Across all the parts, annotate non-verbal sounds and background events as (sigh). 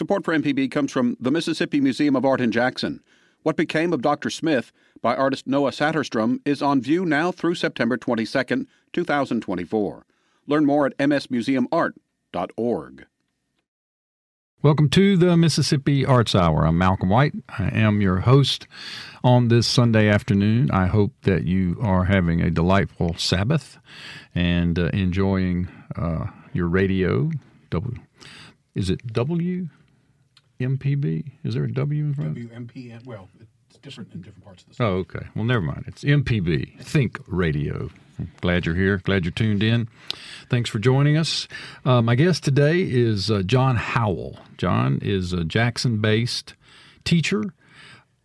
Support for MPB comes from the Mississippi Museum of Art in Jackson. What Became of Dr. Smith by artist Noah Saterstrom is on view now through September 22, 2024. Learn more at msmuseumart.org. Welcome to the Mississippi Arts Hour. I'm Malcolm White. I am your host on this Sunday afternoon. I hope that you are having a delightful Sabbath and uh, enjoying uh, your radio. W, is it W? MPB? Is there a W in front? WMP. Well, it's different in different parts of the state. Oh, okay. Well, never mind. It's MPB. Think Radio. Glad you're here. Glad you're tuned in. Thanks for joining us. Uh, my guest today is uh, John Howell. John is a Jackson based teacher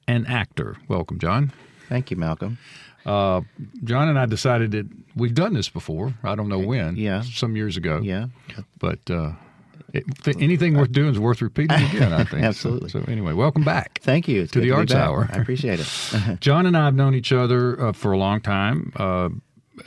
and actor. Welcome, John. Thank you, Malcolm. Uh, John and I decided that we've done this before. I don't know when. Yeah. Some years ago. Yeah. But uh, it, anything worth doing is worth repeating (laughs) again, I think. Absolutely. So, so anyway, welcome back. Thank you. It's To the Arts back. Hour. I appreciate it. (laughs) John and I have known each other uh, for a long time. Uh,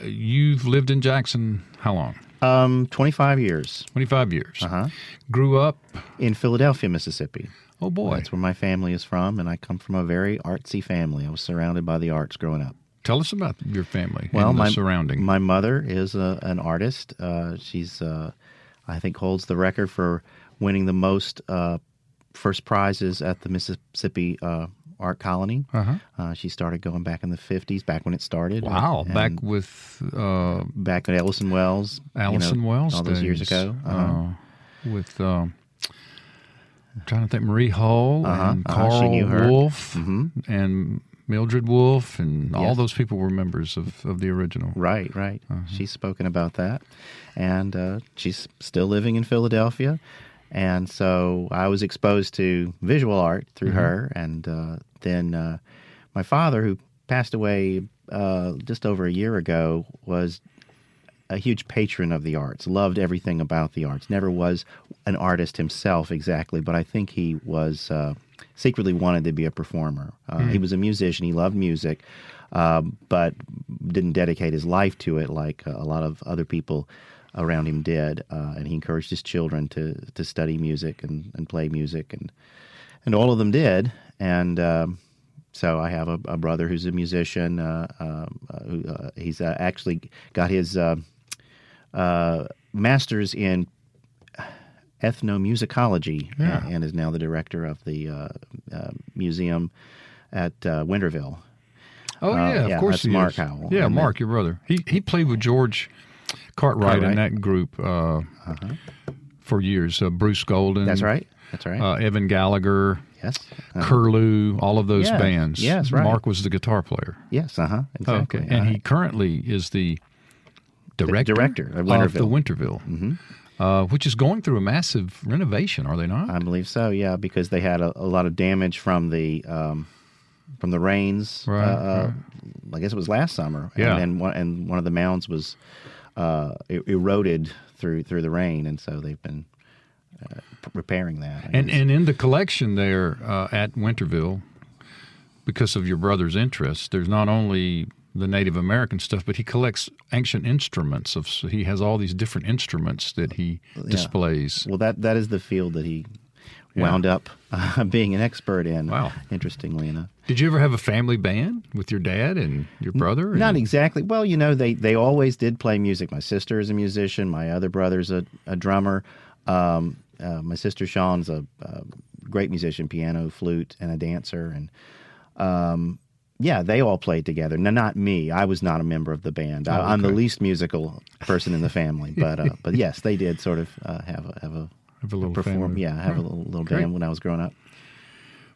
you've lived in Jackson how long? um, 25 years 25 years. Uh-huh. Grew up, in Philadelphia, Mississippi. oh boy. That's where my family is from, and I come from a very artsy family. I was surrounded by the arts growing up. Tell us about your family Well, my surrounding. My mother is a, an artist. Uh, she's, uh, I think, holds the record for winning the most uh, first prizes at the Mississippi uh, Art Colony. Uh-huh. Uh, she started going back in the 50s, back when it started. wow, and- back with uh, back at Allison Wells. you know, Wells all those years ago. Uh-huh. Uh, with um, I'm trying to think Marie Hull Uh-huh, and uh-huh, Karl she knew her. Wolfe Mhm. and Mildred Wolfe and all those people were members of, of the original. Right, right. Uh-huh. She's spoken about that, and uh, she's still living in Philadelphia. And so I was exposed to visual art through Mm-hmm. her, and uh, then uh, my father, who passed away uh, just over a year ago, was a huge patron of the arts. Loved everything about the arts. Never was an artist himself exactly, but I think he was uh, secretly wanted to be a performer. Uh, He was a musician. He loved music, um, but didn't dedicate his life to it like uh, a lot of other people around him did. Uh, and he encouraged his children to to study music and, and play music, and and all of them did. And um, so I have a, a brother who's a musician. Uh, uh, who, uh, he's uh, actually got his uh, uh, master's in ethnomusicology Yeah. and, and is now the director of the uh, uh, museum at uh, Winterville. Oh Uh, yeah, of course that's he Mark is. Howell. Yeah, Mark, your brother. He he played with George Cartwright, in that group uh, for years. Uh, Bruce Golden. That's right. That's right. Uh, Evan Gallagher, yes. Uh, Curlew, all of those Yeah, bands. yes, right. Mark was the guitar player. yes. Uh huh. Exactly. Okay, and Uh, he currently is the director, director of of the Winterville. Winterville, uh, which is going through a massive renovation. Are they not? I believe so. Yeah, because they had a, a lot of damage from the um, from the rains. Right, uh, uh, I guess it was last summer. Yeah. and, and one and one of the mounds was uh, e- eroded through through the rain, and so they've been uh, repairing that. And and in the collection there uh, at Winterville, because of your brother's interest, there's not only the Native American stuff, but he collects ancient instruments. Of so he has all these different instruments that he displays. well, that that is the field that he wound up uh, (laughs) being an expert in. Wow. Interestingly enough. Did you ever have a family band with your dad and your brother? Not And- exactly. Well, you know, they they always did play music. My sister is a musician. My other brother's a, a drummer. Um, uh, my sister Sean's a, a great musician, piano, flute, and a dancer. And um, yeah, they all played together. Not me. I was not a member of the band. I, I'm the Oh, least musical person in the family. But uh, but (laughs) yes, they did sort of uh, have a have a, Have a little perform. family. Yeah, have a little, little Great. band when I was growing up.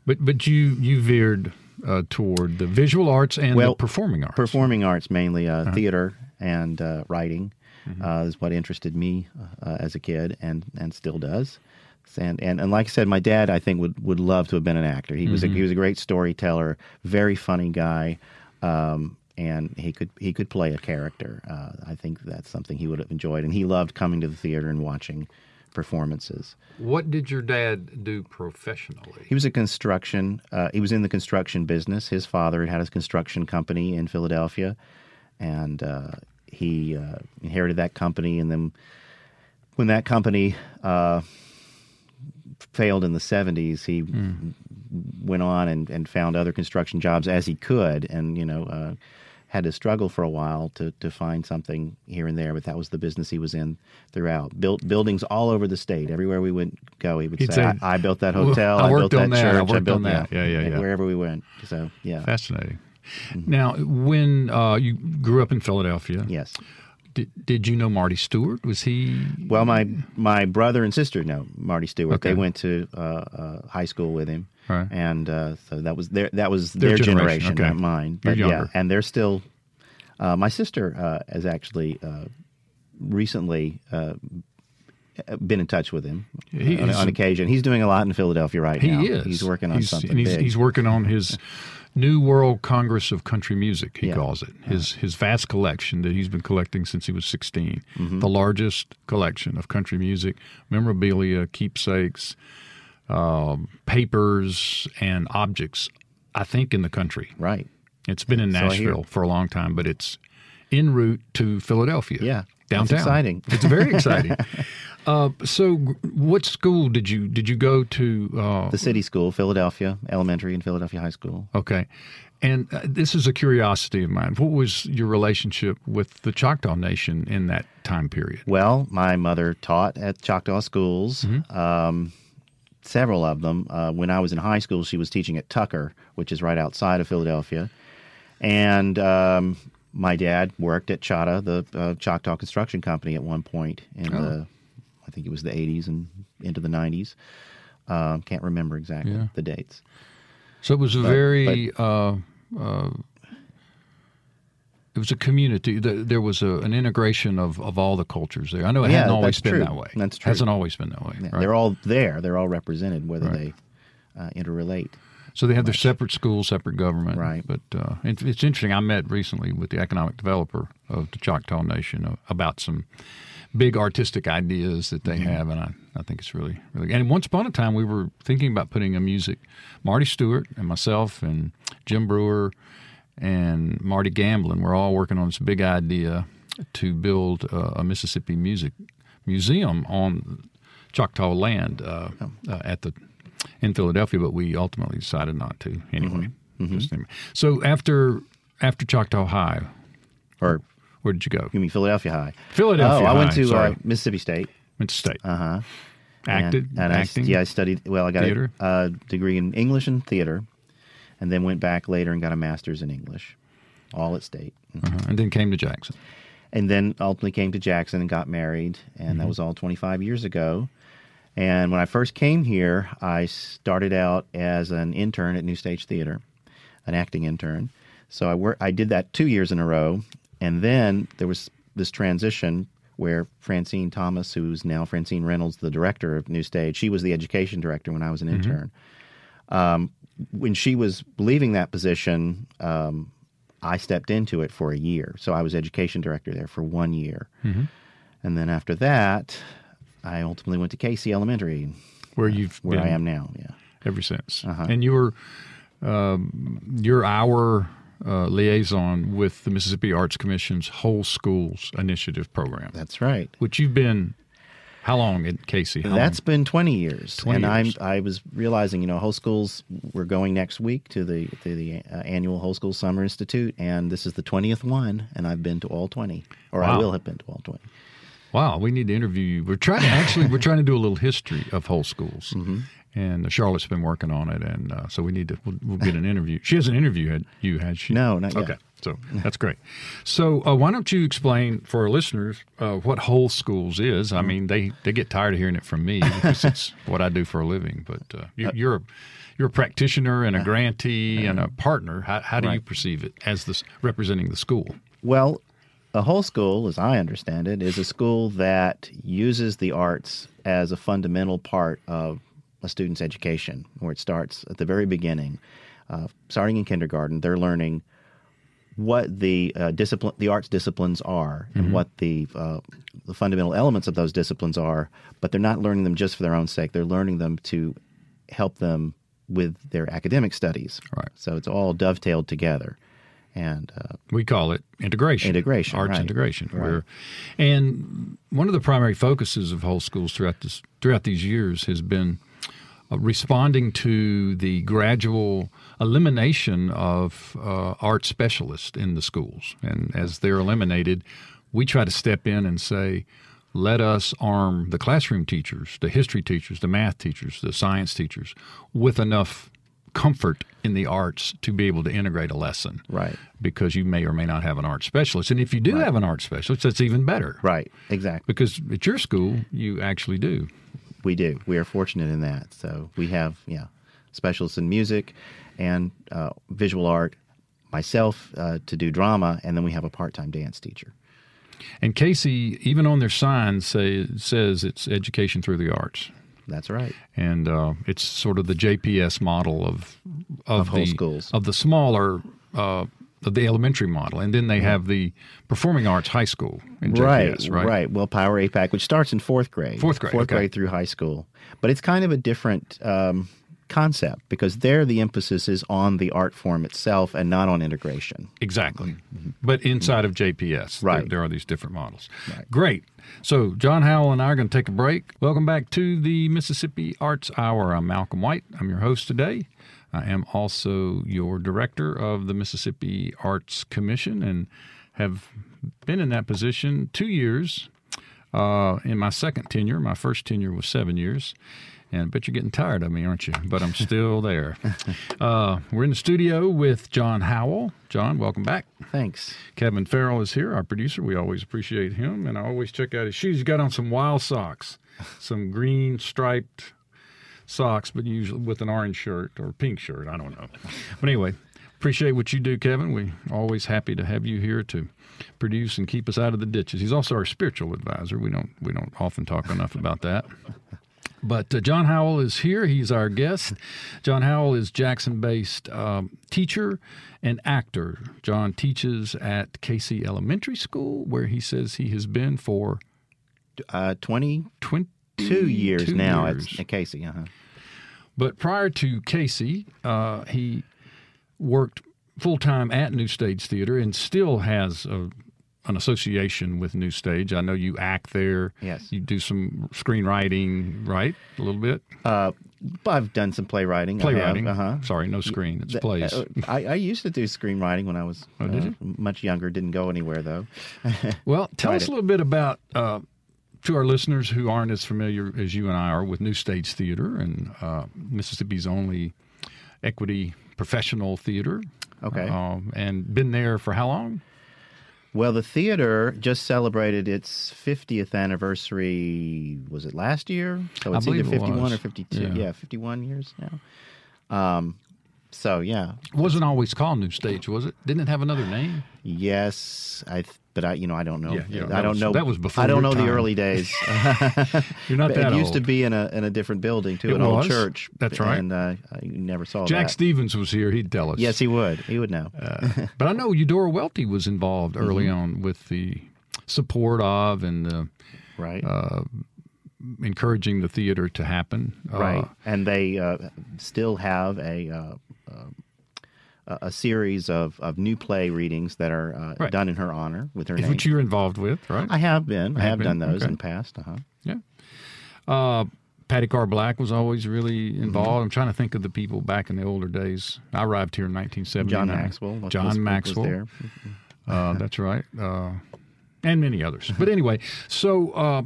But but you you veered uh, toward the visual arts and Well, the performing arts. Performing arts mainly, uh, Uh-huh. theater and uh, writing Mm-hmm. uh, is what interested me uh, as a kid, and and still does. And, and and like I said, my dad I think would, would love to have been an actor. He was a, he was a great storyteller, very funny guy, um, and he could he could play a character. Uh, I think that's something he would have enjoyed, and he loved coming to the theater and watching performances. What did your dad do professionally? He was a construction. Uh, he was in the construction business. His father had had his construction company in Philadelphia, and uh, he uh, inherited that company. And then, when that company uh, failed in the 70s, he went on and, and found other construction jobs as he could, and you know. Uh, had to struggle for a while to, to find something here and there, but that was the business he was in throughout. Built buildings all over the state. Everywhere we would go, he would He'd say, say, I, I built that hotel. I I, worked built on that that, I church. I, worked built on that." Yeah, yeah, yeah. Wherever we went. So yeah. Fascinating. Now, when uh, you grew up in Philadelphia, Yes. Did, did you know Marty Stuart? Was he? Well, my my brother and sister know Marty Stuart. Okay. They went to uh, uh, high school with him, Right. and uh, so that was their that was Their their, generation, generation, okay. not mine. You're But yeah, younger. and they're still. Uh, my sister uh, has actually uh, recently uh, been in touch with him He on, on occasion. He's doing a lot in Philadelphia right He now. is. He's working on he's, something and he's, he's working on his (laughs) New World Congress of Country Music. He Yeah. calls it his his vast collection that he's been collecting since he was 16. Mm-hmm. The largest collection of country music, memorabilia, keepsakes, um, papers, and objects. I think in the country. right. It's been in So Nashville for a long time, but it's en route to Philadelphia. Yeah. That's downtown. exciting. It's very (laughs) exciting. Uh, so, what school did you did you go to? Uh, The city school, Philadelphia Elementary and Philadelphia High School. okay, and uh, this is a curiosity of mine. What was your relationship with the Choctaw Nation in that time period? Well, my mother taught at Choctaw schools, um, several of them. Uh, when I was in high school, she was teaching at Tucker, which is right outside of Philadelphia. And um, my dad worked at Chata, the uh, Choctaw Construction Company, at one point in the, I think it was the 80s and into the 90s. Um, can't remember exactly Yeah. the dates. So it was a very. uh, uh, it was a community. Th- There was a, an integration of, of all the cultures there. I know it Yeah, hadn't always been true. that way. That's true. Hasn't always been that way. Yeah, right? They're all there. They're all represented, whether Right. they uh, interrelate. So they have their separate schools, separate government. Right. But uh, it's interesting. I met recently with the economic developer of the Choctaw Nation about some big artistic ideas that they have, and I, I think it's really, really. And once upon a time, we were thinking about putting a music. Marty Stuart and myself and Jim Brewer and Marty Gamblin, we're all working on this big idea to build uh, a Mississippi music museum on Choctaw land uh, uh, at the in Philadelphia, but we ultimately decided not to anyway. Just anyway. So after after Choctaw High, Or where did you go? you mean Philadelphia High? Philadelphia Oh, I went to uh, Mississippi State. Went to state. Uh huh. Acted, and, and I, acting. yeah, I studied. Well, I got Theater? a uh, degree in English and theater, and then went back later and got a master's in English, all at State, uh-huh. and then came to Jackson. and then ultimately came to Jackson and got married, and Mm-hmm. that was all 25 years ago. And when I first came here, I started out as an intern at New Stage Theater, an acting intern. So I work, I did that two years in a row, and then there was this transition where Francine Thomas, who's now Francine Reynolds, the director of New Stage, she was the education director when I was an intern. Um, when she was leaving that position, um, I stepped into it for a year. So I was education director there for one year. And then after that, I ultimately went to Casey Elementary, Where you've where I am now. Yeah. ever since. Uh-huh. And you were um, you're our uh, liaison with the Mississippi Arts Commission's Whole Schools Initiative program, That's right. which you've been how long at Casey? How That's long? been 20 years. 20 and years. I'm I was realizing, you know, whole schools we're going next week to the to the uh, annual Whole School Summer Institute and this is the 20th one and I've been to all 20 or Wow. I will have been to all 20. Wow, we need to interview you. We're trying to actually we're trying to do a little history of whole schools, Mm-hmm. and Charlotte's been working on it, and uh, so we need to we'll, we'll get an interview. She has an interview. Had you had she? No, not yet. Okay, so that's great. So uh, why don't you explain for our listeners uh, what whole schools is? Mm-hmm. I mean, they they get tired of hearing it from me because it's (laughs) what I do for a living. But uh, you, you're a you're a practitioner and a grantee and a partner. How, how do you Uh-huh. Perceive it as this representing the school? Well, a whole school, as I understand it, is a school that uses the arts as a fundamental part of a student's education, where it starts at the very beginning. Uh, starting in kindergarten, they're learning what the uh, discipline, the arts disciplines are, and what the uh, the fundamental elements of those disciplines are. But they're not learning them just for their own sake. They're learning them to help them with their academic studies. Right. So it's all dovetailed together, and uh, We call it integration. Integration, Arts right. integration. Right. Where, and one of the primary focuses of whole schools throughout this throughout these years has been uh, responding to the gradual elimination of uh, art specialists in the schools. And as they're eliminated, we try to step in and say, let us arm the classroom teachers, the history teachers, the math teachers, the science teachers with enough comfort in the arts to be able to integrate a lesson. Right. Because you may or may not have an art specialist. And if you do Right. have an art specialist, that's even better. Right. Exactly. Because at your school, you actually do. We do. We are fortunate in that. So we have, yeah, specialists in music and uh, visual art, myself uh, to do drama, and then we have a part time dance teacher. And Casey, even on their sign, say, says it's education through the arts. That's right. and uh, it's sort of the JPS model of of, Of whole the schools. of the smaller uh, of the elementary model, and then they have the performing arts high school in JPS, right? right. Well, Power APAC, which starts in fourth grade. Fourth grade, Fourth okay. grade through high school. But it's kind of a different um, concept because there the emphasis is on the art form itself and not on integration. Exactly. But inside of JPS, there- Mm-hmm. Right. there, are these different models. Right. Great. So, John Howell and I are going to take a break. Welcome back to the Mississippi Arts Hour. I'm Malcolm White. I'm your host today. I am also your director of the Mississippi Arts Commission and have been in that position two years uh, in my second tenure. My first tenure was seven years. And I bet you're getting tired of me, aren't you? But I'm still there. Uh, we're in the studio with John Howell. John, welcome back. Thanks. Kevin Farrell is here, our producer. We always appreciate him, and I always check out his shoes. He's got on some wild socks, some green striped socks, but usually with an orange shirt or pink shirt. I don't know. But anyway, appreciate what you do, Kevin. We're always happy to have you here to produce and keep us out of the ditches. He's also our spiritual advisor. We don't we don't often talk enough about that. But uh, John Howell is here. He's our guest. John Howell is Jackson based um, teacher and actor. John teaches at Casey Elementary School, where he says he has been for Uh, 22 22 years now years. at, at Casey. Uh-huh. But prior to Casey, uh, he worked full time at New Stage Theater and still has a, an association with New Stage. I know you act there. Yes. You do some screenwriting, right? A little bit. Uh, I've done some playwriting. Playwriting. Uh-huh. Sorry, no screen. It's plays. uh, I, I used to do screenwriting when I was Oh, uh, much younger. Didn't go anywhere though. (laughs) Well, tell us it. a little bit about uh, to our listeners who aren't as familiar as you and I are with New Stage Theater and uh, Mississippi's only equity professional theater. Okay. Um, and been there for how long? Well, the theater just celebrated its 50th anniversary. Was it last year? So I it's either believe it 51 or 52. Yeah. Yeah. 51 years now. Um, so yeah, It wasn't always called New Stage, was it? Didn't it have another name? yes, I. th- But I, you know, I don't know. Yeah, yeah, I don't was- know. that was before I don't know time. the early days. (laughs) You're not that it used to be in a in a different building too, It an old church. That's right. And uh, I never saw Jack that. Stevens was here. He'd tell us. Yes, he would. He would know. Uh, but I know Eudora Welty was involved early Mm-hmm. on with the support of and uh, right. encouraging the theater to happen. Uh, right. And they uh, still have a. A a series of, of new play readings that are uh, Right. done in her honor with her name. which you're involved with, right? I have been. I Have have been? done those Okay. in the past. Uh-huh. Yeah. Uh, Patty Carr Black was always really Mm-hmm. involved. I'm trying to think of the people back in the older days. I arrived here in 1979. John Maxwell. John was- was Maxwell. there. Uh, (laughs) that's right. Uh, and many others. But anyway, so uh,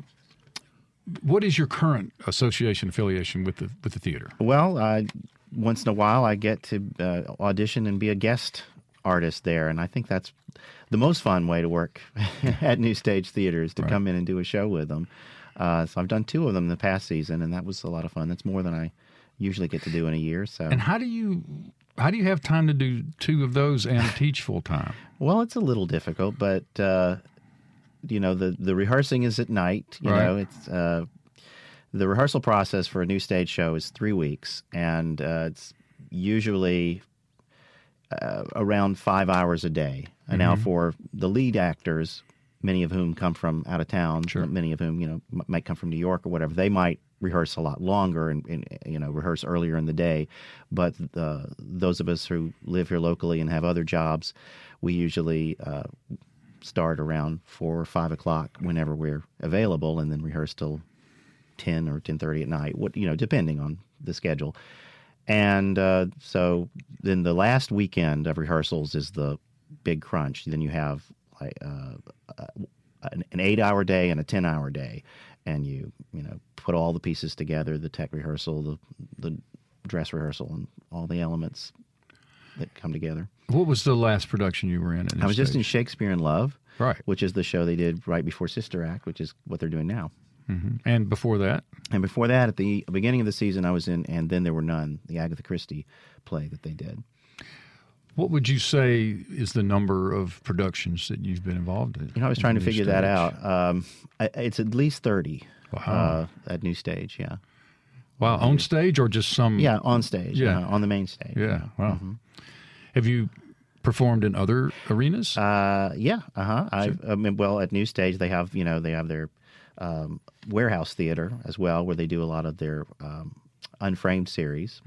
what is your current association affiliation with the with the theater? Well, uh, once in a while, I get to uh, audition and be a guest artist there, and I think that's the most fun way to work (laughs) at New Stage Theaters to Right. come in and do a show with them. Uh, so I've done two of them the past season, and that was a lot of fun. That's more than I usually get to do in a year. So, And how do you how do you have time to do two of those and teach full time? well, it's a little difficult, but uh, you know, the the rehearsing is at night. You Right. know, it's uh, the rehearsal process for a new stage show is three weeks, and uh, it's usually uh, around five hours a day. And now for the lead actors, many of whom come from out of town, many of whom you know m- might come from New York or whatever, they might rehearse a lot longer and, and you know rehearse earlier in the day. But the, those of us who live here locally and have other jobs, we usually uh, start around four or five o'clock whenever we're available, and then rehearse till ten or ten thirty at night. What you know, depending on the schedule. And uh, so then the last weekend of rehearsals is the big crunch. Then you have like uh, an, an eight-hour day and a ten-hour day, and you you know put all the pieces together: the tech rehearsal, the the dress rehearsal, and all the elements that come together. What was the last production you were in? I was just in? Shakespeare in Love, Right. which is the show they did right before Sister Act, which is what they're doing now. Mhm. And before that, And before that, at the beginning of the season, I was in, and then there were none. The Agatha Christie play that they did. what would you say is the number of productions that you've been involved in? You know, I was trying to figure that out. Um, I, it's at least thirty Wow. uh, at New Stage. Yeah, Wow, on stage or just some? yeah, on stage. Yeah. uh, on the main stage. Yeah. Wow. Have you performed in other arenas? Uh, yeah. Uh huh. I, I mean, well, at New Stage they have you know they have their um, warehouse theater as well, where they do a lot of their um, unframed series.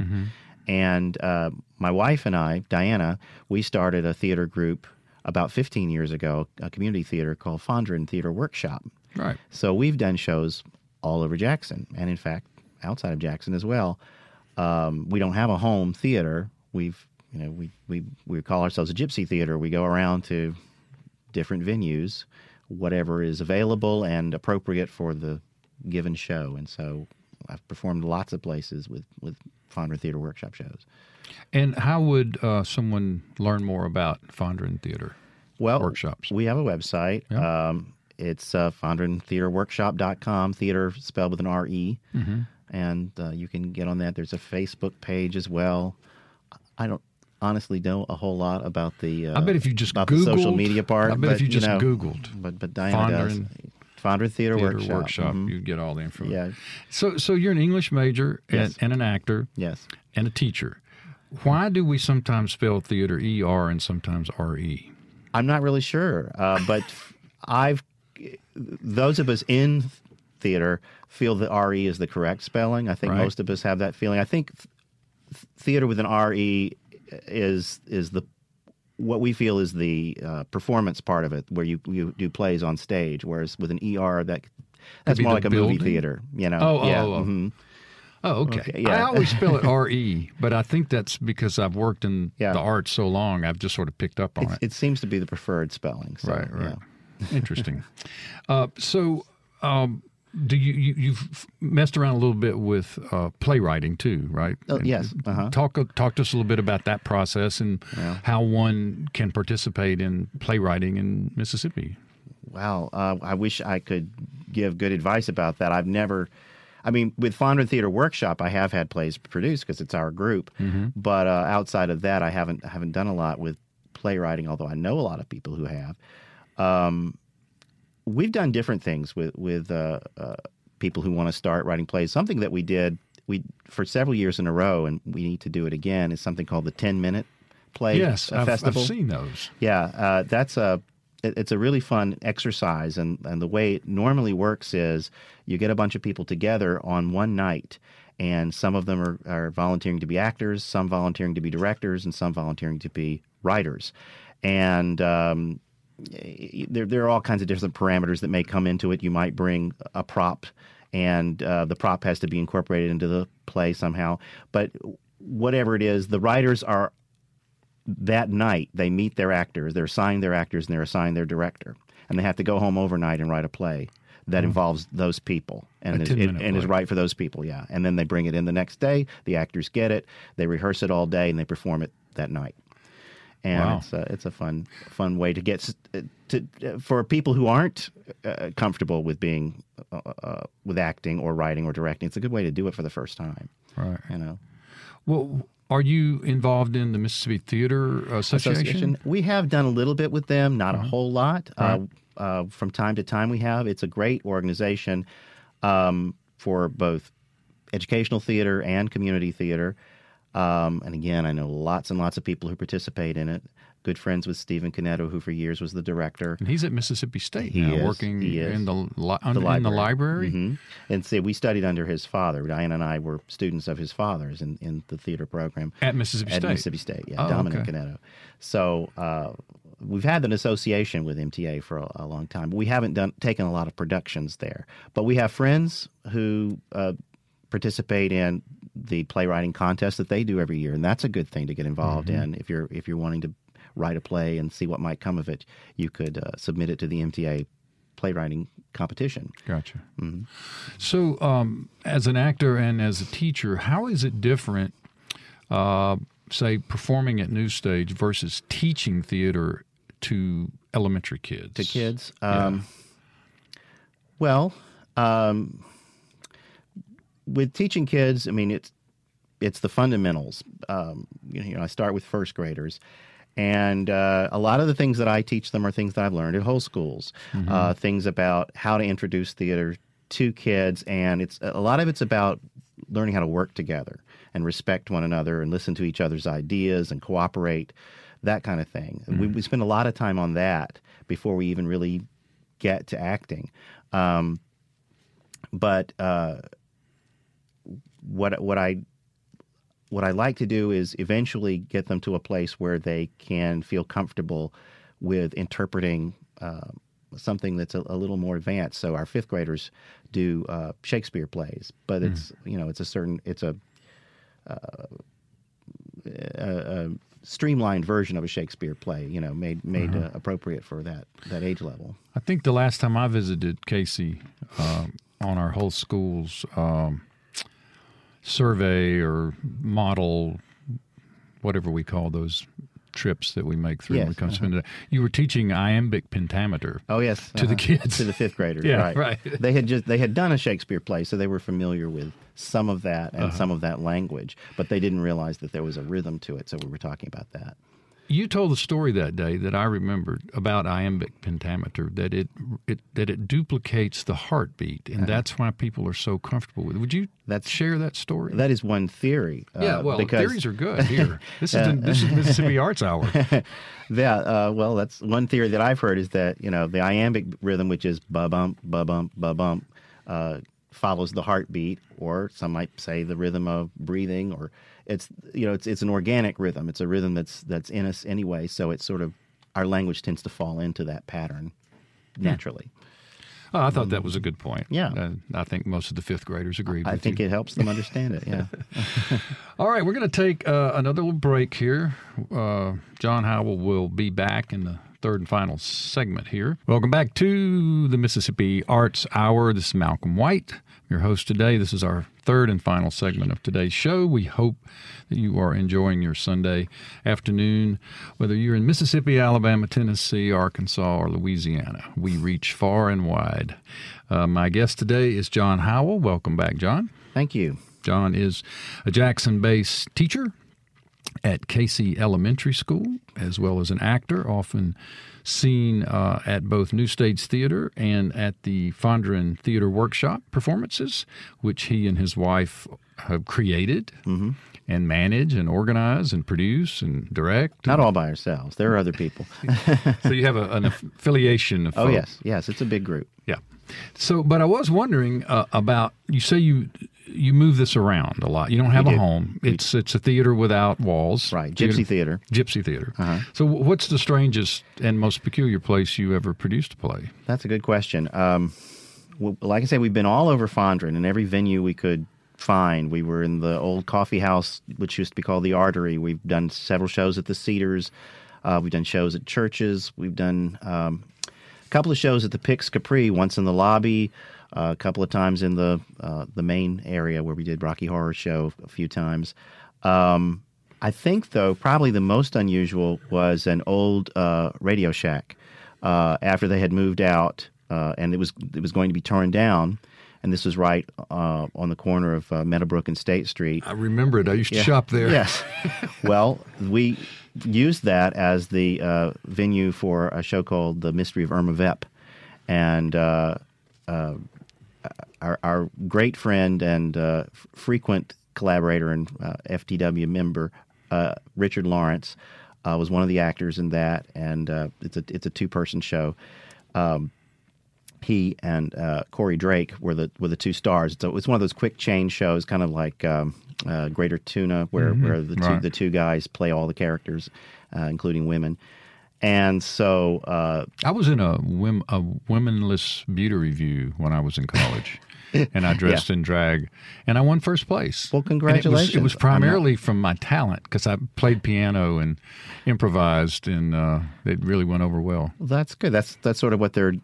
And uh, my wife and I, Diana, we started a theater group about 15 years ago, a community theater called Fondren Theater Workshop. right. So we've done shows all over Jackson, and in fact, outside of Jackson as well. Um, we don't have a home theater. We've, you know, we we we call ourselves a gypsy theater. We go around to different venues, whatever is available and appropriate for the given show. And so I've performed lots of places with with Fondren Theater Workshop shows. And how would uh, someone learn more about Fondren Theater? well workshops. We have a website. Yeah. Um, it's uh, fondrentheaterworkshop.com, theater spelled with an R-E. Mm-hmm. And uh, you can get on that. There's a Facebook page as well. I don't honestly know a whole lot about the uh, I bet if you just about the social media part. I bet if but, you just know, Googled But, but Diana does. Fondren Fondren Theater, Theater Workshop. Workshop, Mhm. you'd get all the information. Yeah. So, so you're an English major and, Yes. and an actor Yes. and a teacher. Why do we sometimes spell theater ER and sometimes E? RE? I'm not really sure, uh, but I've those of us in theater feel that RE is the correct spelling. I think Right. most of us have that feeling. I think th- theater with an RE is is the what we feel is the uh, performance part of it, where you you do plays on stage, whereas with an ER that that's more like a movie theater, you know. Oh, oh, yeah. oh, oh. mhm. Oh, okay. Okay, yeah. I always spell it (laughs) RE, but I think that's because I've worked in Yeah. the arts so long, I've just sort of picked up on It's, it. it seems to be the preferred spelling. So, right, right. yeah. Interesting. (laughs) uh, so, um, do you, you you've messed around a little bit with uh, playwriting too, right? Oh, And yes, uh-huh. Talk talk to us a little bit about that process and how one can participate in playwriting in Mississippi. Wow, uh, I wish I could give good advice about that. I've never, I mean, with Fondren Theater Workshop, I have had plays produced because it's our group. But uh, outside of that, I haven't haven't done a lot with playwriting. Although I know a lot of people who have. Um, we've done different things with with uh, uh, people who want to start writing plays. Something that we did we for several years in a row, and we need to do it again. Is something called the Ten Minute Play festival. yes, I've, I've seen those. Yeah, uh, that's a. it- It's a really fun exercise, and, and the way it normally works is you get a bunch of people together on one night, and some of them are, are volunteering to be actors, some volunteering to be directors, and some volunteering to be writers. And um, there, there are all kinds of different parameters that may come into it. You might bring a prop, and uh, the prop has to be incorporated into the play somehow. But whatever it is, the writers are that night they meet their actors. They're assigned their actors and they're assigned their director. And they have to go home overnight and write a play that involves those people and is, 10-minute and is right for those people yeah. And then they bring it in the next day. The actors get it. They rehearse it all day and they perform it that night and Wow. it's a, it's a fun fun way to get uh, to uh, for people who aren't uh, comfortable with being uh, uh, with acting or writing or directing it's a good way to do it for the first time Right. you know Well, are you involved in the Mississippi Theater Association? We have done a little bit with them, not a whole lot. Right. Uh, uh, from time to time, we have. It's a great organization um, for both educational theater and community theater. Um, and again, I know lots and lots of people who participate in it. Good friends with Stephen Cunetto, who for years was the director. And he's at Mississippi State He now, is. working in the, li- The in the library. Mhm. And see, we studied under his father. Diane and I were students of his father's in, in the theater program At Mississippi State. at State. Mississippi State. Yeah, Oh, Dominic okay. Cunetto. So uh, we've had an association with MTA for a, a long time. We haven't done taken a lot of productions there, but we have friends who uh, participate in the playwriting contest that they do every year, and that's a good thing to get involved Mm-hmm. in. If you're if you're wanting to write a play and see what might come of it, you could uh, submit it to the MTA playwriting competition. Gotcha. So, um, as an actor and as a teacher, how is it different, uh, say, performing at New Stage versus teaching theater to elementary kids? to kids. Um, Well, um, with teaching kids, I mean it's it's the fundamentals. Um, you know, I start with first graders, and uh, a lot of the things that I teach them are things that I've learned at whole schools. Uh, things about how to introduce theater to kids, and it's a lot of it's about learning how to work together and respect one another and listen to each other's ideas and cooperate, that kind of thing. We, we spend a lot of time on that before we even really get to acting. Um, but uh, what what I what I like to do is eventually get them to a place where they can feel comfortable with interpreting uh, something that's a, a little more advanced. So our fifth graders do uh, Shakespeare plays, but it's you know it's a certain it's a, uh, a, a streamlined version of a Shakespeare play, you know, made made uh, appropriate for that that age level. I think the last time I visited Casey um, on our whole school's um, survey or model, whatever we call those trips that we make through, and we Yes, come spend it. You were teaching iambic pentameter. Oh yes, To the kids. to the fifth graders. Yeah, right. right. They had just they had done a Shakespeare play, so they were familiar with some of that Uh-huh. and some of that language, but they didn't realize that there was a rhythm to it. So we were talking about that. You told the story that day that I remembered about iambic pentameter that it, it that it duplicates the heartbeat, and that's why people are so comfortable with it. Would you That's- share that story? That is one theory. yeah, uh, well, because theories are good here. (laughs) This is this is Mississippi (laughs) Arts Hour. (laughs) Yeah, uh, well, that's one theory that I've heard is that you know the iambic rhythm, which is ba bump, ba bump, ba bump, uh, follows the heartbeat, or some might say the rhythm of breathing, or it's you know it's it's an organic rhythm. It's a rhythm that's that's in us anyway, so it's sort of our language tends to fall into that pattern naturally. Oh, I thought that was a good point. Yeah. and I think most of the fifth graders agree. I think you. it helps them understand it. Yeah. (laughs) All right, we're going to take uh, another little break here. Uh, John Howell will be back in the third and final segment here. Welcome back to the Mississippi Arts Hour. This is Malcolm White, your host today. This is our third and final segment of today's show. We hope that you are enjoying your Sunday afternoon, whether you're in Mississippi, Alabama, Tennessee, Arkansas, or Louisiana. We reach far and wide. Uh, my guest today is John Howell. Welcome back, John. Thank you. John is a Jackson based teacher at Casey Elementary School, as well as an actor, often seen uh, at both New Stage Theater and at the Fondren Theater Workshop performances, which he and his wife have created and manage and organize and produce and direct. Not all by ourselves. There are other people. (laughs) so you have a, an affiliation of oh folk. yes, yes. It's a big group. Yeah. So, but I was wondering uh, about. You say you you move this around a lot. You don't have We a do. home. It's it's a theater without walls. Right. Gypsy theater. Gypsy theater. Uh-huh. So, what's the strangest and most peculiar place you ever produced a play? That's a good question. Um, like I say, we've been all over Fondren and every venue we could find. We were in the old coffee house, which used to be called the Artery. We've done several shows at the Cedars. Uh, we've done shows at churches. We've done um, a couple of shows at the Pix Capri, once in the lobby, a couple of times in the uh, the main area where we did Rocky Horror Show a few times. Um, I think, though, probably the most unusual was an old uh, Radio Shack uh, after they had moved out, uh, and it was it was going to be torn down. And this was right uh, on the corner of uh, Meadowbrook and State Street. I remember it. I used to shop there. Yes. (laughs) well, we used that as the uh, venue for a show called The Mystery of Irma Vep. And uh, uh, our, our great friend and uh, frequent collaborator and uh, FTW member, uh, Richard Lawrence, uh, was one of the actors in that. And uh, it's a, it's a two person show. Um, he and uh, Corey Drake were the were the two stars. So it's one of those quick change shows, kind of like um, uh, Greater Tuna, where where the two Right. the two guys play all the characters, uh, including women. And so uh, I was in a, wom- a womenless beauty review when I was in college. (laughs) and I dressed in drag, and I won first place. Well, And it was- congratulations. It was, not- primarily from my talent because I played piano and improvised, and uh, it really went over well. Well, that's good. That's that's sort of what they're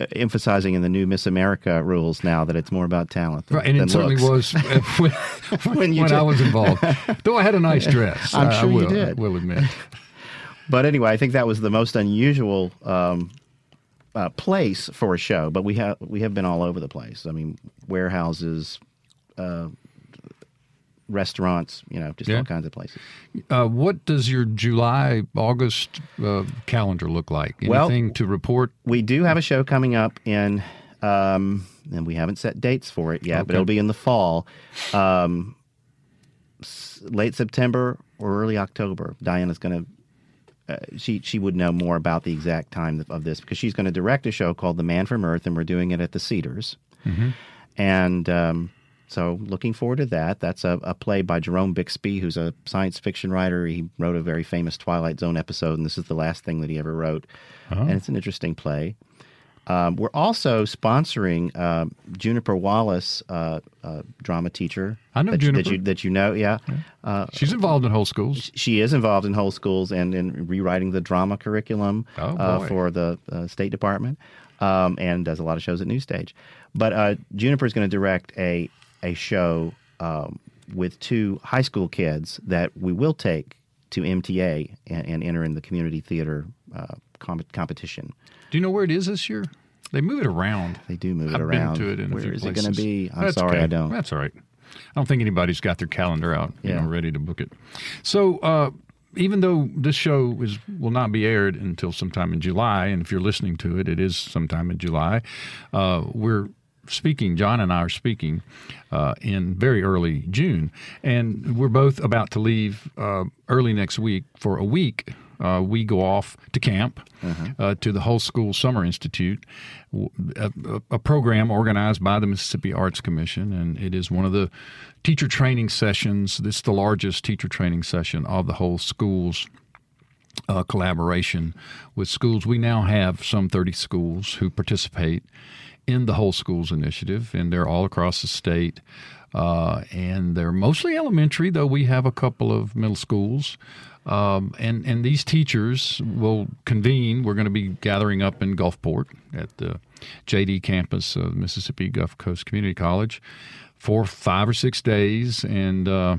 uh, emphasizing in the new Miss America rules now that it's more about talent. Than, Right, and it certainly looks. was uh, (laughs) when, When when, I was involved. (laughs) Though I had a nice dress, I'm I- I sure you did. I will admit. But anyway, I think that was the most unusual um, uh, place for a show. But we have we have been all over the place. I mean, warehouses, uh, restaurants, you know, just Yeah. all kinds of places. Uh, what does your July August uh, calendar look like? Well- Anything to report? We do have a show coming up in, um, and we haven't set dates for it yet, but it'll be in the fall, um, s- late September or early October. Diana's going to. Uh, she she would know more about the exact time of this because she's going to direct a show called The Man from Earth, and we're doing it at the Cedars. And um, so, looking forward to that. That's a, a play by Jerome Bixby, who's a science fiction writer. He wrote a very famous Twilight Zone episode, and this is the last thing that he ever wrote. And it's an interesting play. Um, we're also sponsoring uh, Juniper Wallace, uh, uh, drama teacher. I know that, you- That Juniper. you, that you know, yeah. Uh, She's involved in whole schools. she is involved in whole schools and in rewriting the drama curriculum Oh, uh, for the uh, State Department, um, and does a lot of shows at New Stage. But uh, Juniper is going to direct a a show um, with two high school kids that we will take to MTA and, and enter in the community theater uh, com- competition. Do you know where it is this year? They move it around. They do move it I've around. been to it in Where a few is places. it going to be? I'm That's sorry, okay. I don't. That's all right. I don't think anybody's got their calendar out, you know, ready to book it. So, uh, even though this show is will not be aired until sometime in July, and if you're listening to it, it is sometime in July. Uh, we're speaking. John and I are speaking uh, in very early June, and we're both about to leave uh, early next week for a week. Uh, we go off to camp uh, to the Whole School Summer Institute, a program organized by the Mississippi Arts Commission, and it is one of the teacher training sessions. This is the largest teacher training session of the whole schools uh, collaboration with schools. We now have some 30 schools who participate in the Whole Schools Initiative, and they're all across the state. Uh, and they're mostly elementary, though we have a couple of middle schools. Um, and, and these teachers will convene. We're going to be gathering up in Gulfport at the JD campus of Mississippi Gulf Coast Community College for five or six days. And uh,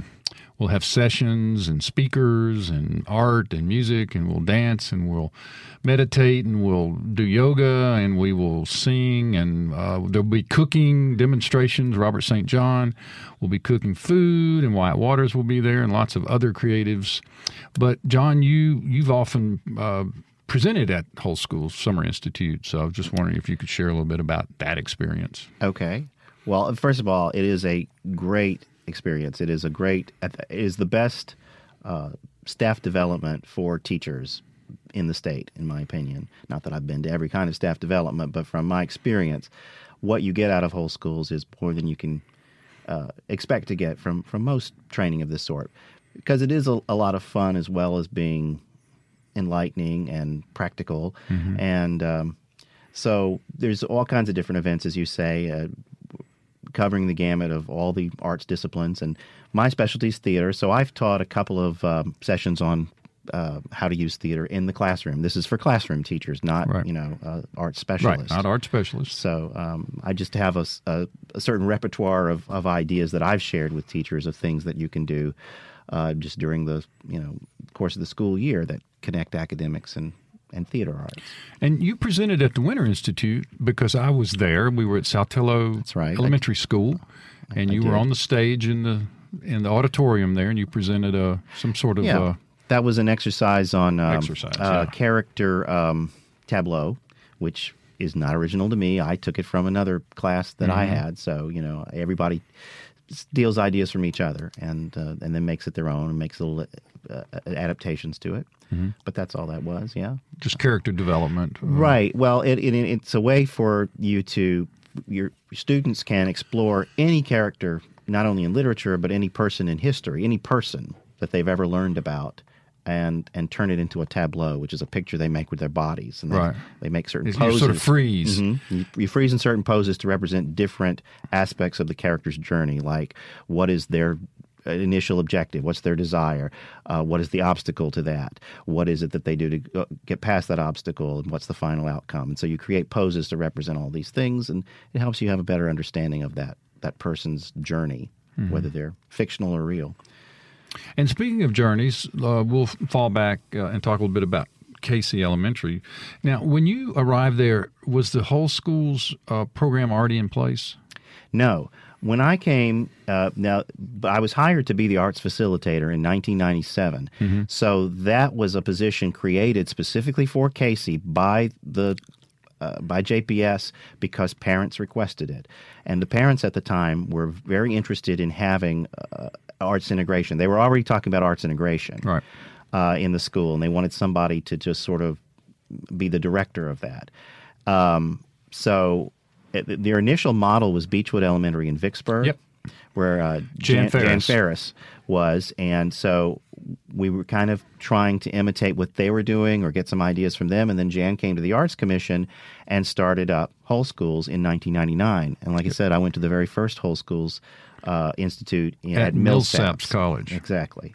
we'll have sessions and speakers and art and music and we'll dance and we'll meditate and we'll do yoga and we will sing and uh, there'll be cooking demonstrations robert st john. Will be cooking food and wyatt waters will be there and lots of other creatives. But john you you've often uh, presented at whole School summer institute so i was just wondering if you could share a little bit about that experience. Okay. Well, first of all, it is a great experience. It is a great. It is the best uh, staff development for teachers in the state, in my opinion. Not that I've been to every kind of staff development, but from my experience, what you get out of whole schools is more than you can uh, expect to get from from most training of this sort, because it is a, a lot of fun as well as being enlightening and practical, and um, so there's all kinds of different events, as you say, uh, covering the gamut of all the arts disciplines. And my specialty is theater, so I've taught a couple of um, sessions on uh, how to use theater in the classroom. This is for classroom teachers, not Right. you know uh, art right specialists. not art specialists So um, I just have a certain repertoire of, of ideas that I've shared with teachers of things that you can do uh, just during the you know course of the school year that connect academics and, and theater arts. And you presented at the Winter Institute because I was there. We were at Saltillo right. Elementary School, and I you were on the stage in the in the auditorium there, and you presented a some sort of Yeah, uh, that was an exercise on um, Exercise, uh, yeah. character um, tableau, which is not original to me. I took it from another class that I Mm-hmm. had. So you know, everybody steals ideas from each other and uh, and then makes it their own and makes little uh, adaptations to it. Mm-hmm. But that's all that was. Yeah. just character development. uh, Right. Well, it, it it's a way for you to your students can explore any character, not only in literature but any person in history, any person that they've ever learned about, and and turn it into a tableau, which is a picture they make with their bodies, and they, Right. they make certain You poses. sort of freeze. Mhm. You, you freeze in certain poses to represent different aspects of the character's journey, like what is their initial objective, what's their desire, uh, what is the obstacle to that, what is it that they do to get past that obstacle, and what's the final outcome. And so you create poses to represent all these things, and it helps you have a better understanding of that that person's journey, Mm-hmm. whether they're fictional or real. And speaking of journeys, uh, we'll fall back uh, and talk a little bit about Casey Elementary. Now, when you arrived there, was the whole school's uh, program already in place? No. When I came, uh, now I was hired to be the arts facilitator in 1997. So that was a position created specifically for Casey by the uh, by JPS because parents requested it, and the parents at the time were very interested in having uh, arts integration. They were already talking about arts integration Right. uh, in the school, and they wanted somebody to just sort of be the director of that. Um, so their initial model was Beechwood Elementary in Vicksburg, Yep. where uh, Jan Jan, Jan Ferris. Ferris was, and so we were kind of trying to imitate what they were doing or get some ideas from them. And then Jan came to the Arts Commission and started up Whole Schools in 1999. And like I said, I went to the very first Whole Schools uh, Institute in, At at, Millsaps College. Exactly.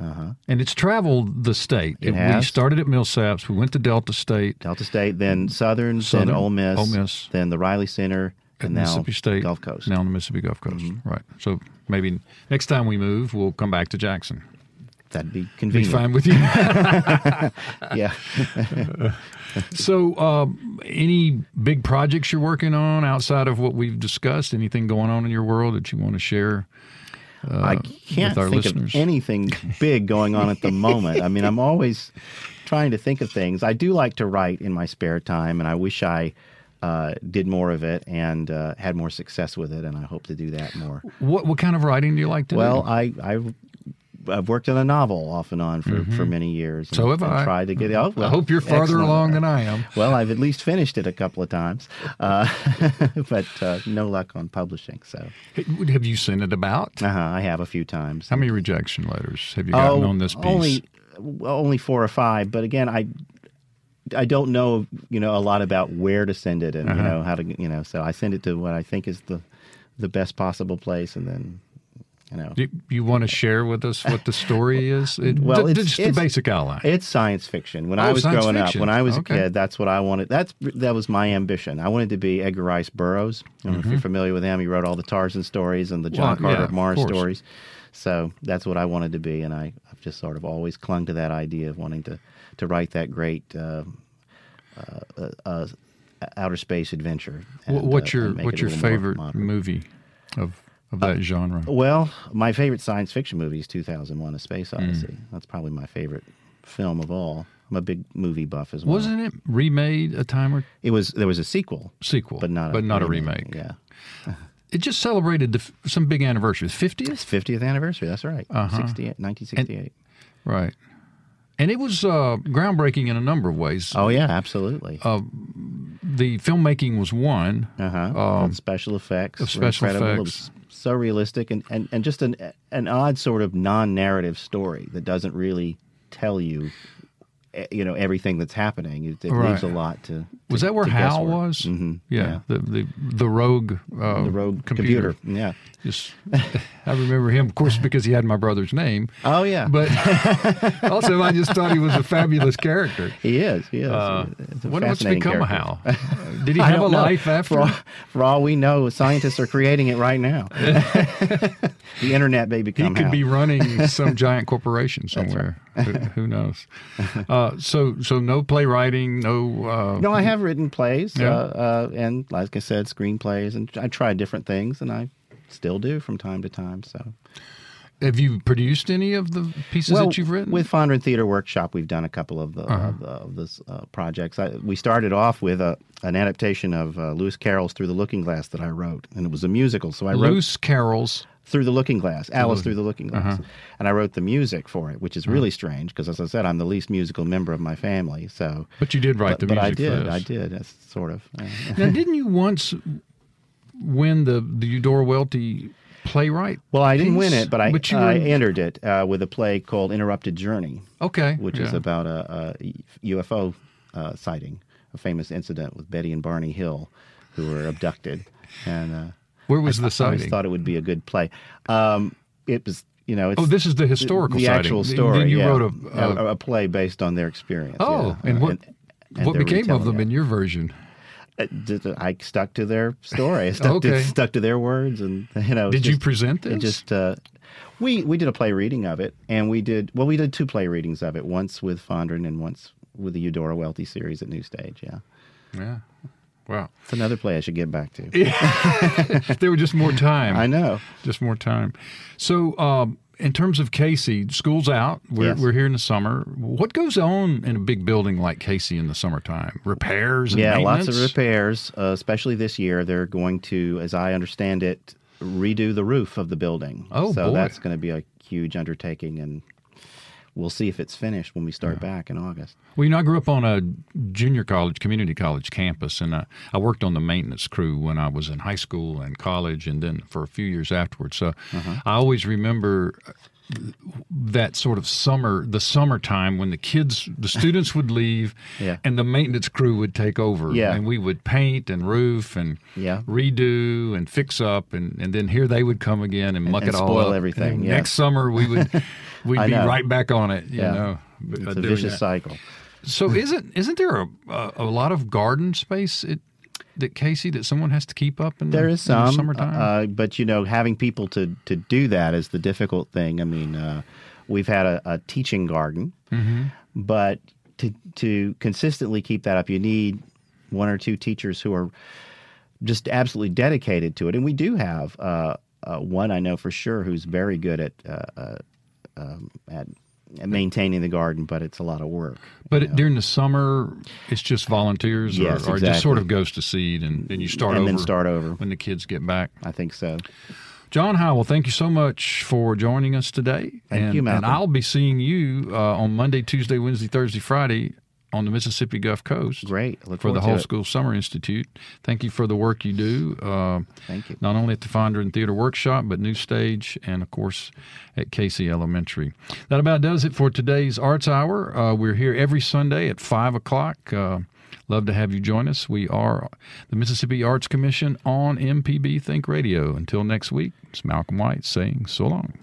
And it's traveled the state. It we has. started at Millsaps. We went to Delta State, Delta State, then Southern, Southern, then Ole Miss, Ole Miss. then the Riley Center, and now Mississippi State, Gulf Coast. Mm-hmm. Now on the Mississippi Gulf Coast. Right. So maybe next time we move, we'll come back to Jackson. That'd be Be convenient. fine with you. (laughs) Yeah. (laughs) so, um, any big projects you're working on outside of what we've discussed? Anything going on in your world that you want to share? I can't think listeners. of anything big going on at the moment. I mean, I'm always trying to think of things. I do like to write in my spare time, and I wish I uh, did more of it and uh, had more success with it, and I hope to do that more. What what kind of writing do you like to Well, do? I, I've, I've worked on a novel off and on for, for many years. And, Mm-hmm. So have I. Tried to get it. Oh, I hope you're farther excellent. along than I am. Well, I've at least finished it a couple of times, uh, (laughs) but uh, no luck on publishing. So Have you sent it about? uh-huh, I have a few times. How many rejection letters have you gotten on this piece? Oh, Only, only four or five. But again, I, I don't know, you know, a lot about where to send it and Uh-huh. you know how to, you know. So I send it to what I think is the, the best possible place, and then, you know, Do you want to share with us what the story (laughs) is? It, Well, it's- just it's- the basic outline. It's science fiction. When Oh, I was growing fiction. up, when I was Okay. a kid, that's what I wanted. That's that was my ambition. I wanted to be Edgar Rice Burroughs. I don't know if you're familiar with him. He wrote all the Tarzan stories and the John Mm-hmm. Well, Carter yeah, of of Mars course. stories. So that's what I wanted to be, and I, I've just sort of always clung to that idea of wanting to to write that great uh, uh, uh, outer space adventure. And, what's uh, your what's your favorite. Uh, movie of of that genre? Well, my favorite science fiction movie is 2001: A Space Mm. Odyssey. That's probably my favorite film of all. I'm a big movie buff as well. Wasn't it remade a time or It was there was a sequel, sequel, but not a but not a remake? Yeah, It just celebrated the, some big anniversary, fiftieth, 50th anniversary, That's right. Uh-huh. 68, 1968. right? And it was uh, groundbreaking in a number of ways. oh yeah, absolutely. Uh, the filmmaking was one. Uh huh. um, special effects. special incredible. Effects. Was so realistic and, and, and just an an odd sort of non-narrative story that doesn't really tell you, eh, you know, everything that's happening. It, it Right. leaves a lot to. Was to- that where Hal guesswork. was? Mhm. Yeah, Yeah. The, the the rogue uh, The rogue computer. computer. Yeah. Just, I remember him, of course, because he had my brother's name. Oh yeah. But (laughs) also, I just thought he was a fabulous character. he is. He is. Uh, wonder what's become of. Hal. (laughs) Did he have a know. life after? For all, for all we know, scientists are creating it right now. (laughs) the internet may he could Hal. be running some giant corporation somewhere. who, who knows? Uh, so, so no playwriting, no. Uh, No, I have written plays, Yeah. uh, uh, and like I said, screenplays, and I tried different things, and I still do from time to time. So, Have you produced any of the pieces that you've written? with Fondren Theater Workshop, we've done a couple of the Uh-huh. of, the, of this uh, projects. I, we started off with a, an adaptation of uh, Lewis Carroll's Through the Looking Glass that I wrote, and it was a musical. So I wrote Lewis Carroll's. Through the Looking Glass, Alice Through the Looking Glass. Uh-huh. And I wrote the music for it, which is really strange because, as I said, I'm the least musical member of my family. So, But you did write but, the but I music did, for this. I did, sort of. uh, Now, didn't you once win the the Eudora Welty playwright. Well, I didn't win it, but I, but I entered it uh, with a play called Interrupted Journey, okay, which is about a, a UFO uh, sighting, a famous incident with Betty and Barney Hill, who were abducted. And uh, where was the I always sighting? thought it would be a good play. Um, it was, you know, it's Oh, this is the historical the sighting. actual And story. then you yeah. wrote a, a, a play based on their experience. Oh, yeah. and Uh, what and what became of them in your version? Uh, just, I stuck to their story. I (laughs) stuck, Okay. to, stuck to their words, and (laughs) you know. Did you present It this? just uh, we we did a play reading of it, and we did well. We did two play readings of it, once with Fondren and once with the Eudora Welty series at New Stage. Yeah, yeah. Wow. it's another play I should get back to. (laughs) there were just more time. I know. Just more time. So, um, in terms of Casey, school's out. We're, Yes. we're here in the summer. What goes on in a big building like Casey in the summertime? Repairs and Yeah, lots of repairs, uh, especially this year. They're going to, as I understand it, redo the roof of the building. Oh, so boy. that's going to be a huge undertaking, and we'll see if it's finished when we start back in August. Well, you know, I grew up on a junior college, community college campus, and I, I worked on the maintenance crew when I was in high school and college, and then for a few years afterwards. So Uh-huh. I always remember that sort of summer, the summertime when the kids, the students would leave, (laughs) Yeah. and the maintenance crew would take over, Yeah. and we would paint and roof and Yeah. redo and fix up, and, and then here they would come again and muck and it all spoil up. everything, yeah. Next summer we would (laughs) we'd be know. right back on it. You Yeah. know, It's a vicious that. cycle. So isn't isn't there a, a, a lot of garden space at, that Casey that someone has to keep up in the, There is in the some, summertime? uh, but you know, having people to to do that is the difficult thing. I mean, uh, we've had a, a teaching garden, Mm-hmm. but to to consistently keep that up, you need one or two teachers who are just absolutely dedicated to it. And we do have uh, uh, one I know for sure who's very good at uh, uh, um, at maintaining the garden, but it's a lot of work. but it- during the summer, it's just volunteers, Yes, or, or it just sort of goes to seed, and, and you start and over then start over. when the kids get back. I think so. John Howell, thank you so much for joining us today. Thank and, you, And I'll be seeing you uh, on Monday, Tuesday, Wednesday, Thursday, Friday on the Mississippi Gulf Coast. Great. Look for the Whole. School Summer Institute. Thank you for the work you do. Uh, Thank you. Not only at the Fondren Theater Workshop, but New Stage, and of course at Casey Elementary. That about does it for today's Arts Hour. Uh, we're here every Sunday at five o'clock. Uh, love to have you join us. We are the Mississippi Arts Commission on MPB Think Radio. Until next week, it's Malcolm White saying so long.